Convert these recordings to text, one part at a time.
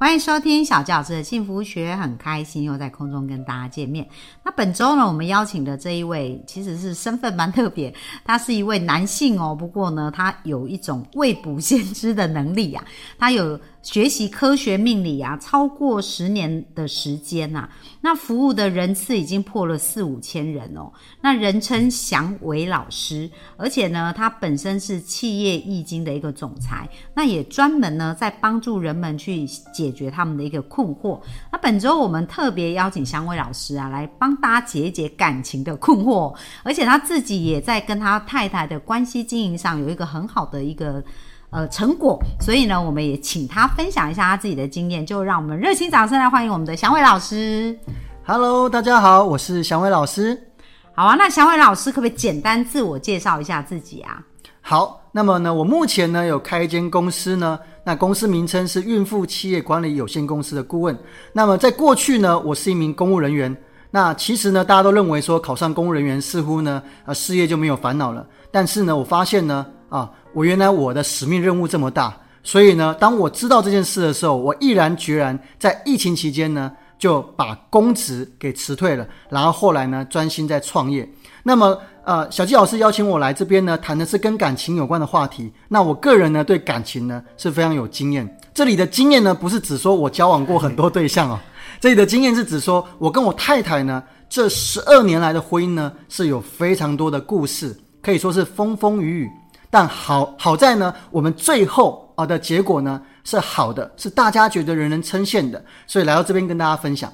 欢迎收听小教师的幸福学，很开心又在空中跟大家见面。那本周呢，我们邀请的这一位其实是身份蛮特别，他是一位男性哦。不过呢，他有一种未卜先知的能力啊，他有。学习科学命理啊，超过十年的时间呐，那服务的人次已经破了四五千人哦。那人称祥伟老师，而且呢，他本身是企业易经的一个总裁，那也专门呢在帮助人们去解决他们的一个困惑。那本周我们特别邀请祥伟老师啊，来帮大家解一解感情的困惑，而且他自己也在跟他太太的关系经营上有一个很好的一个。呃，成果，所以呢，我们也请他分享一下他自己的经验，就让我们热情掌声来欢迎我们的祥伟老师。Hello，大家好，我是祥伟老师。好啊，那祥伟老师可不可以简单自我介绍一下自己啊？好，那么呢，我目前呢有开一间公司呢，那公司名称是孕妇企业管理有限公司的顾问。那么在过去呢，我是一名公务人员。那其实呢，大家都认为说考上公务人员似乎呢，呃，事业就没有烦恼了。但是呢，我发现呢，啊。我原来我的使命任务这么大，所以呢，当我知道这件事的时候，我毅然决然在疫情期间呢，就把公职给辞退了，然后后来呢，专心在创业。那么，呃，小纪老师邀请我来这边呢，谈的是跟感情有关的话题。那我个人呢，对感情呢是非常有经验。这里的经验呢，不是指说我交往过很多对象哦，这里的经验是指说我跟我太太呢，这十二年来的婚姻呢，是有非常多的故事，可以说是风风雨雨。但好好在呢，我们最后啊的结果呢是好的，是大家觉得人人称羡的，所以来到这边跟大家分享。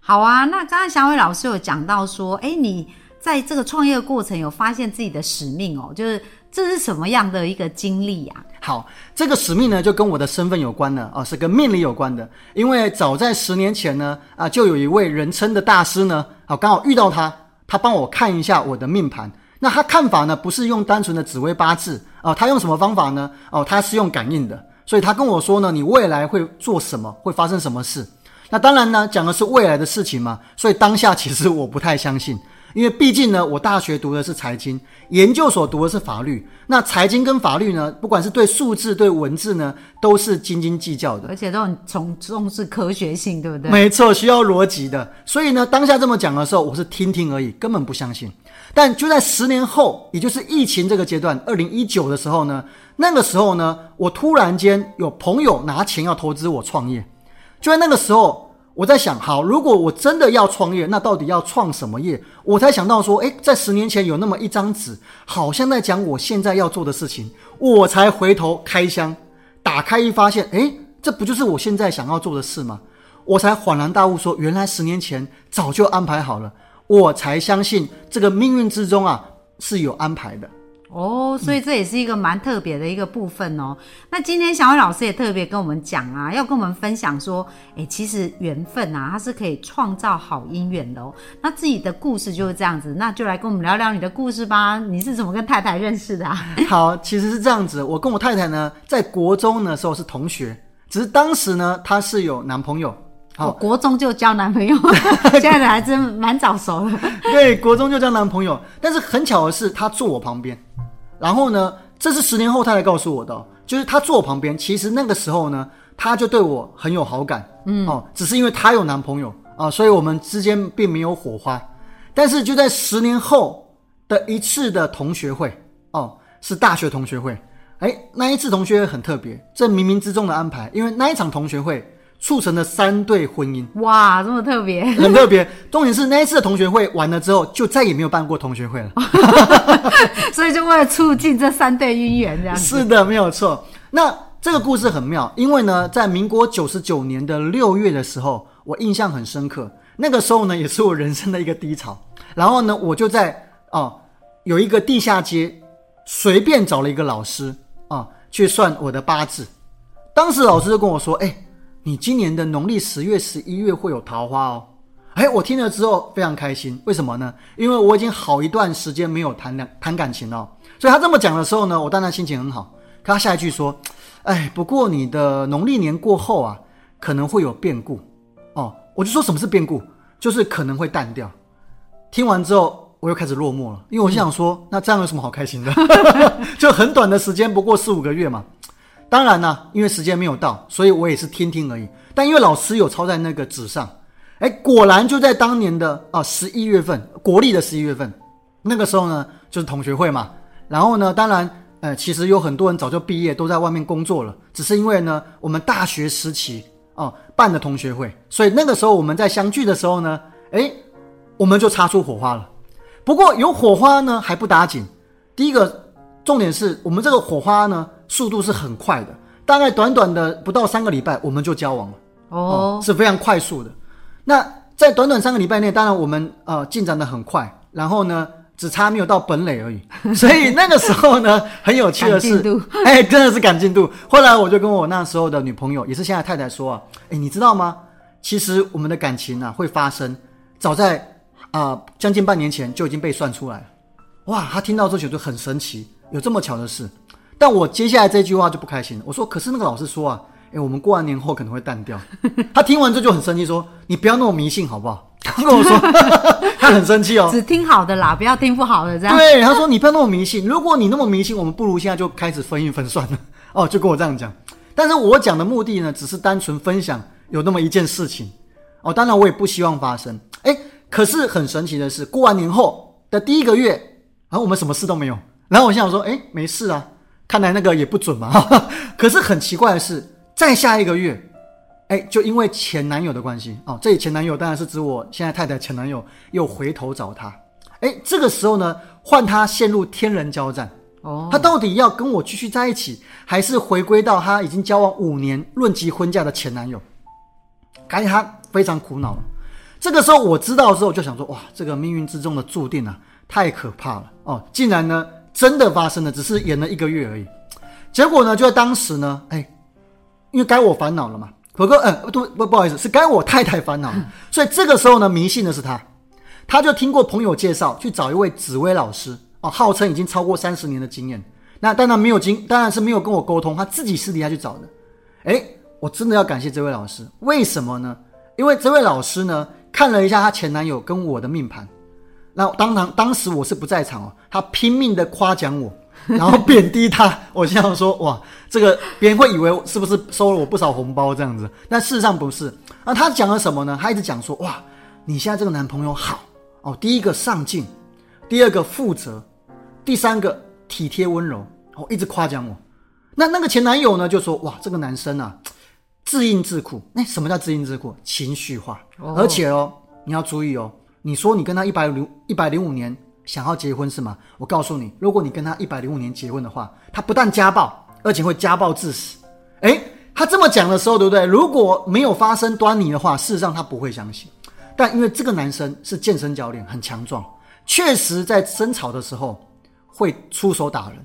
好啊，那刚刚小伟老师有讲到说，哎，你在这个创业过程有发现自己的使命哦，就是这是什么样的一个经历呀？好，这个使命呢就跟我的身份有关了啊，是跟命理有关的。因为早在十年前呢，啊，就有一位人称的大师呢，好刚好遇到他，他帮我看一下我的命盘。那他看法呢？不是用单纯的紫微八字哦，他用什么方法呢？哦，他是用感应的，所以他跟我说呢，你未来会做什么，会发生什么事？那当然呢，讲的是未来的事情嘛，所以当下其实我不太相信。因为毕竟呢，我大学读的是财经，研究所读的是法律。那财经跟法律呢，不管是对数字、对文字呢，都是斤斤计较的，而且都很重重视科学性，对不对？没错，需要逻辑的。所以呢，当下这么讲的时候，我是听听而已，根本不相信。但就在十年后，也就是疫情这个阶段，二零一九的时候呢，那个时候呢，我突然间有朋友拿钱要投资我创业，就在那个时候。我在想，好，如果我真的要创业，那到底要创什么业？我才想到说，诶，在十年前有那么一张纸，好像在讲我现在要做的事情。我才回头开箱，打开一发现，诶，这不就是我现在想要做的事吗？我才恍然大悟，说原来十年前早就安排好了。我才相信这个命运之中啊是有安排的。哦，所以这也是一个蛮特别的一个部分哦。那今天小伟老师也特别跟我们讲啊，要跟我们分享说，哎，其实缘分啊，它是可以创造好姻缘的哦。那自己的故事就是这样子，那就来跟我们聊聊你的故事吧。你是怎么跟太太认识的？好，其实是这样子，我跟我太太呢，在国中的时候是同学，只是当时呢，她是有男朋友。好，国中就交男朋友，现在的还真蛮早熟的。对，国中就交男朋友，但是很巧的是，他坐我旁边。然后呢，这是十年后他才告诉我的，就是他坐我旁边。其实那个时候呢，他就对我很有好感，嗯哦，只是因为他有男朋友啊，所以我们之间并没有火花。但是就在十年后的一次的同学会，哦，是大学同学会，哎，那一次同学会很特别，这冥冥之中的安排，因为那一场同学会。促成了三对婚姻，哇，这么特别，很特别。重点是那一次的同学会完了之后，就再也没有办过同学会了，所以就为了促进这三对姻缘，这样是的，没有错。那这个故事很妙，因为呢，在民国九十九年的六月的时候，我印象很深刻。那个时候呢，也是我人生的一个低潮。然后呢，我就在哦，有一个地下街，随便找了一个老师啊，去算我的八字。当时老师就跟我说：“哎。”你今年的农历十月、十一月会有桃花哦，哎，我听了之后非常开心。为什么呢？因为我已经好一段时间没有谈两谈感情了，所以他这么讲的时候呢，我当然心情很好。可他下一句说：“哎，不过你的农历年过后啊，可能会有变故哦。”我就说什么是变故，就是可能会淡掉。听完之后，我又开始落寞了，因为我想说，那这样有什么好开心的？就很短的时间，不过四五个月嘛。当然呢，因为时间没有到，所以我也是听听而已。但因为老师有抄在那个纸上，哎，果然就在当年的啊十一月份，国历的十一月份，那个时候呢，就是同学会嘛。然后呢，当然，呃，其实有很多人早就毕业，都在外面工作了，只是因为呢，我们大学时期哦办的同学会，所以那个时候我们在相聚的时候呢，哎。我们就擦出火花了，不过有火花呢还不打紧。第一个重点是我们这个火花呢速度是很快的，大概短短的不到三个礼拜我们就交往了哦，是非常快速的。那在短短三个礼拜内，当然我们呃进展的很快，然后呢只差没有到本垒而已。所以那个时候呢很有趣的是，哎，真的是赶进度。后来我就跟我那时候的女朋友，也是现在太太说啊，哎，你知道吗？其实我们的感情啊会发生，早在。啊，将近半年前就已经被算出来了，哇！他听到这些就很神奇，有这么巧的事。但我接下来这句话就不开心了。我说：“可是那个老师说啊，哎，我们过完年后可能会淡掉。”他听完这就很生气，说：“你不要那么迷信好不好？”他跟我说，他很生气哦，只听好的啦，不要听不好的这样。对，他说：“你不要那么迷信，如果你那么迷信，我们不如现在就开始分一分算了。”哦，就跟我这样讲。但是我讲的目的呢，只是单纯分享有那么一件事情。哦，当然我也不希望发生。哎。可是很神奇的是，过完年后的第一个月，然后我们什么事都没有。然后我想说，哎，没事啊，看来那个也不准嘛。可是很奇怪的是，再下一个月，哎，就因为前男友的关系哦，这里前男友当然是指我现在太太前男友，又回头找他。哎，这个时候呢，换他陷入天人交战哦，他到底要跟我继续在一起，还是回归到他已经交往五年、论及婚嫁的前男友？感觉他非常苦恼了。这个时候我知道之后，就想说：哇，这个命运之中的注定啊，太可怕了哦！竟然呢，真的发生了，只是演了一个月而已。结果呢，就在当时呢，哎，因为该我烦恼了嘛，可哥，嗯，不不不好意思，是该我太太烦恼。所以这个时候呢，迷信的是他，他就听过朋友介绍去找一位紫薇老师哦，号称已经超过三十年的经验。那当然没有经，当然是没有跟我沟通，他自己私底下去找的。哎，我真的要感谢这位老师，为什么呢？因为这位老师呢。看了一下她前男友跟我的命盘，那当然当时我是不在场哦。他拼命的夸奖我，然后贬低他。我这样说哇，这个别人会以为是不是收了我不少红包这样子？但事实上不是。那他讲了什么呢？他一直讲说哇，你现在这个男朋友好哦。第一个上进，第二个负责，第三个体贴温柔哦，一直夸奖我。那那个前男友呢就说哇，这个男生啊。自硬自苦，那什么叫自硬自苦？情绪化，而且哦，你要注意哦。你说你跟他一百零一百零五年想要结婚是吗？我告诉你，如果你跟他一百零五年结婚的话，他不但家暴，而且会家暴致死。哎，他这么讲的时候，对不对？如果没有发生端倪的话，事实上他不会相信。但因为这个男生是健身教练，很强壮，确实在争吵的时候会出手打人，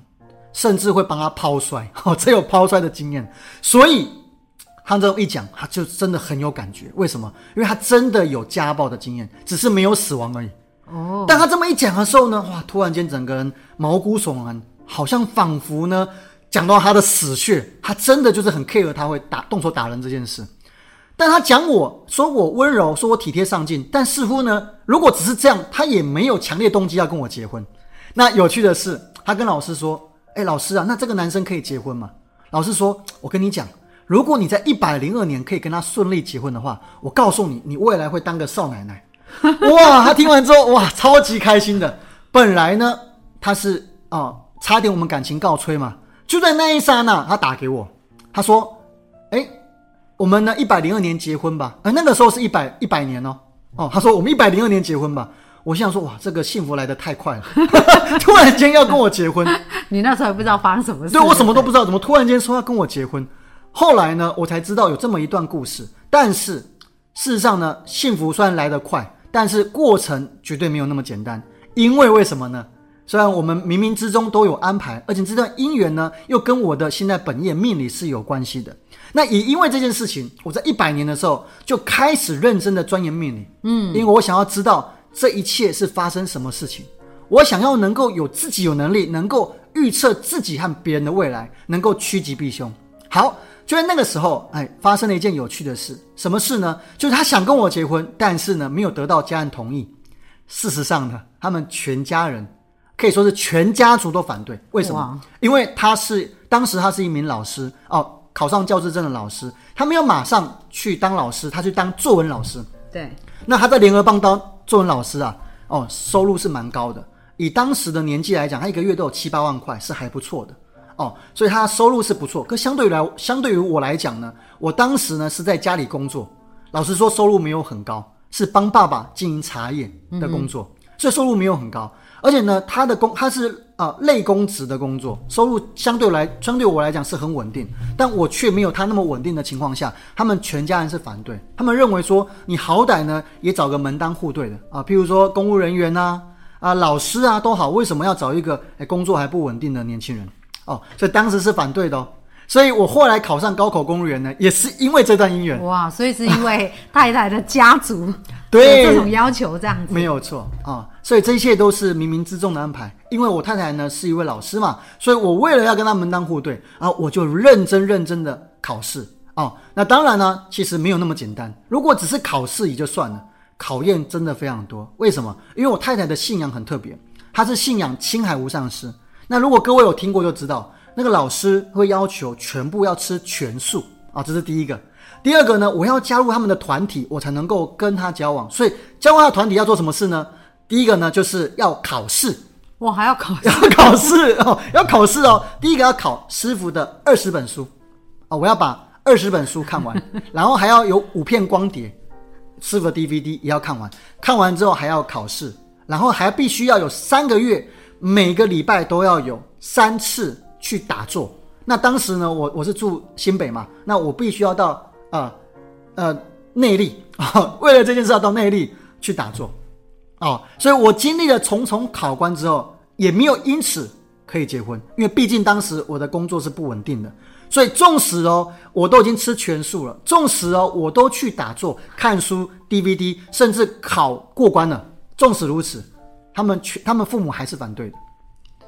甚至会帮他抛摔。哦，这有抛摔的经验，所以。他这么一讲，他就真的很有感觉。为什么？因为他真的有家暴的经验，只是没有死亡而已。哦。但他这么一讲的时候呢，哇！突然间整个人毛骨悚然，好像仿佛呢讲到他的死穴。他真的就是很 care 他会打动手打人这件事。但他讲我说我温柔，说我体贴上进，但似乎呢，如果只是这样，他也没有强烈动机要跟我结婚。那有趣的是，他跟老师说：“哎，老师啊，那这个男生可以结婚吗？”老师说：“我跟你讲。”如果你在一百零二年可以跟他顺利结婚的话，我告诉你，你未来会当个少奶奶。哇，他听完之后，哇，超级开心的。本来呢，他是啊，差点我们感情告吹嘛。就在那一刹那，他打给我，他说：“哎，我们呢一百零二年结婚吧。”哎，那个时候是一百一百年哦。哦，他说我们一百零二年结婚吧。我想说，哇，这个幸福来得太快了，突然间要跟我结婚。你那时候还不知道发生什么事？对我什么都不知道，怎么突然间说要跟我结婚？后来呢，我才知道有这么一段故事。但是事实上呢，幸福虽然来得快，但是过程绝对没有那么简单。因为为什么呢？虽然我们冥冥之中都有安排，而且这段姻缘呢，又跟我的现在本业命理是有关系的。那也因为这件事情，我在一百年的时候就开始认真的钻研命理。嗯，因为我想要知道这一切是发生什么事情，我想要能够有自己有能力，能够预测自己和别人的未来，能够趋吉避凶。好，就在那个时候，哎，发生了一件有趣的事。什么事呢？就是他想跟我结婚，但是呢，没有得到家人同意。事实上呢，他们全家人可以说是全家族都反对。为什么？因为他是当时他是一名老师哦，考上教师证的老师，他没有马上去当老师，他去当作文老师。对。那他在联合邦当作文老师啊，哦，收入是蛮高的。以当时的年纪来讲，他一个月都有七八万块，是还不错的哦。所以他收入是不错。可相对于来，相对于我来讲呢，我当时呢是在家里工作，老实说收入没有很高。是帮爸爸经营茶叶的工作，所以收入没有很高。而且呢，他的工他是啊类公职的工作，收入相对来相对我来讲是很稳定，但我却没有他那么稳定的情况下，他们全家人是反对，他们认为说你好歹呢也找个门当户对的啊，譬如说公务人员呐啊老师啊都好，为什么要找一个哎工作还不稳定的年轻人哦？所以当时是反对的。哦。所以我后来考上高考公务员呢，也是因为这段姻缘。哇，所以是因为太太的家族 对这种要求这样子，没有错啊。所以这一切都是冥冥之中的安排。因为我太太呢是一位老师嘛，所以我为了要跟他门当户对啊，我就认真认真的考试啊。那当然呢，其实没有那么简单。如果只是考试也就算了，考验真的非常多。为什么？因为我太太的信仰很特别，她是信仰青海无上师。那如果各位有听过就知道。那个老师会要求全部要吃全素啊，这是第一个。第二个呢，我要加入他们的团体，我才能够跟他交往。所以加入他的团体要做什么事呢？第一个呢，就是要考试。我，还要考要考试哦，要考试哦。第一个要考师傅的二十本书啊，我要把二十本书看完，然后还要有五片光碟，师傅的 DVD 也要看完。看完之后还要考试，然后还必须要有三个月，每个礼拜都要有三次。去打坐，那当时呢，我我是住新北嘛，那我必须要到啊呃内力。啊，为了这件事要到内力去打坐。哦，所以我经历了重重考关之后，也没有因此可以结婚，因为毕竟当时我的工作是不稳定的，所以纵使哦我都已经吃全素了，纵使哦我都去打坐、看书、DVD，甚至考过关了，纵使如此，他们全他们父母还是反对的。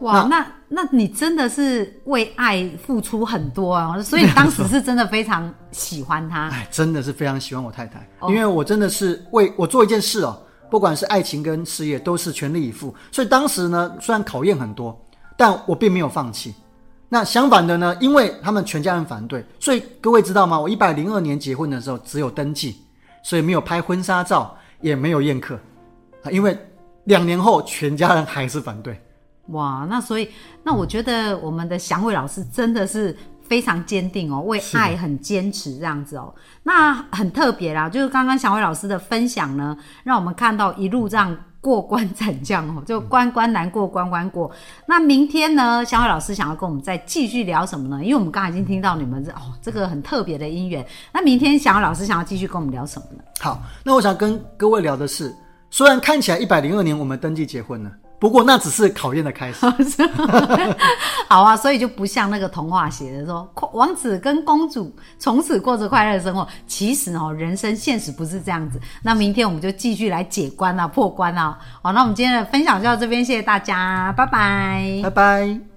哇，那那你真的是为爱付出很多啊！所以当时是真的非常喜欢他，哎，真的是非常喜欢我太太，因为我真的是为我做一件事哦，不管是爱情跟事业，都是全力以赴。所以当时呢，虽然考验很多，但我并没有放弃。那相反的呢，因为他们全家人反对，所以各位知道吗？我一百零二年结婚的时候只有登记，所以没有拍婚纱照，也没有宴客啊，因为两年后全家人还是反对。哇，那所以，那我觉得我们的祥伟老师真的是非常坚定哦，为爱很坚持这样子哦。那很特别啦，就是刚刚祥伟老师的分享呢，让我们看到一路这样过关斩将哦，就关关难过关关过。那明天呢，祥伟老师想要跟我们再继续聊什么呢？因为我们刚才已经听到你们这哦这个很特别的姻缘。那明天祥伟老师想要继续跟我们聊什么呢？好，那我想跟各位聊的是，虽然看起来一百零二年我们登记结婚了。不过那只是考验的开始。好啊，所以就不像那个童话写的说，王子跟公主从此过着快乐的生活。其实哦，人生现实不是这样子。那明天我们就继续来解关啊，破关啊。好，那我们今天的分享就到这边，谢谢大家，拜拜，拜拜。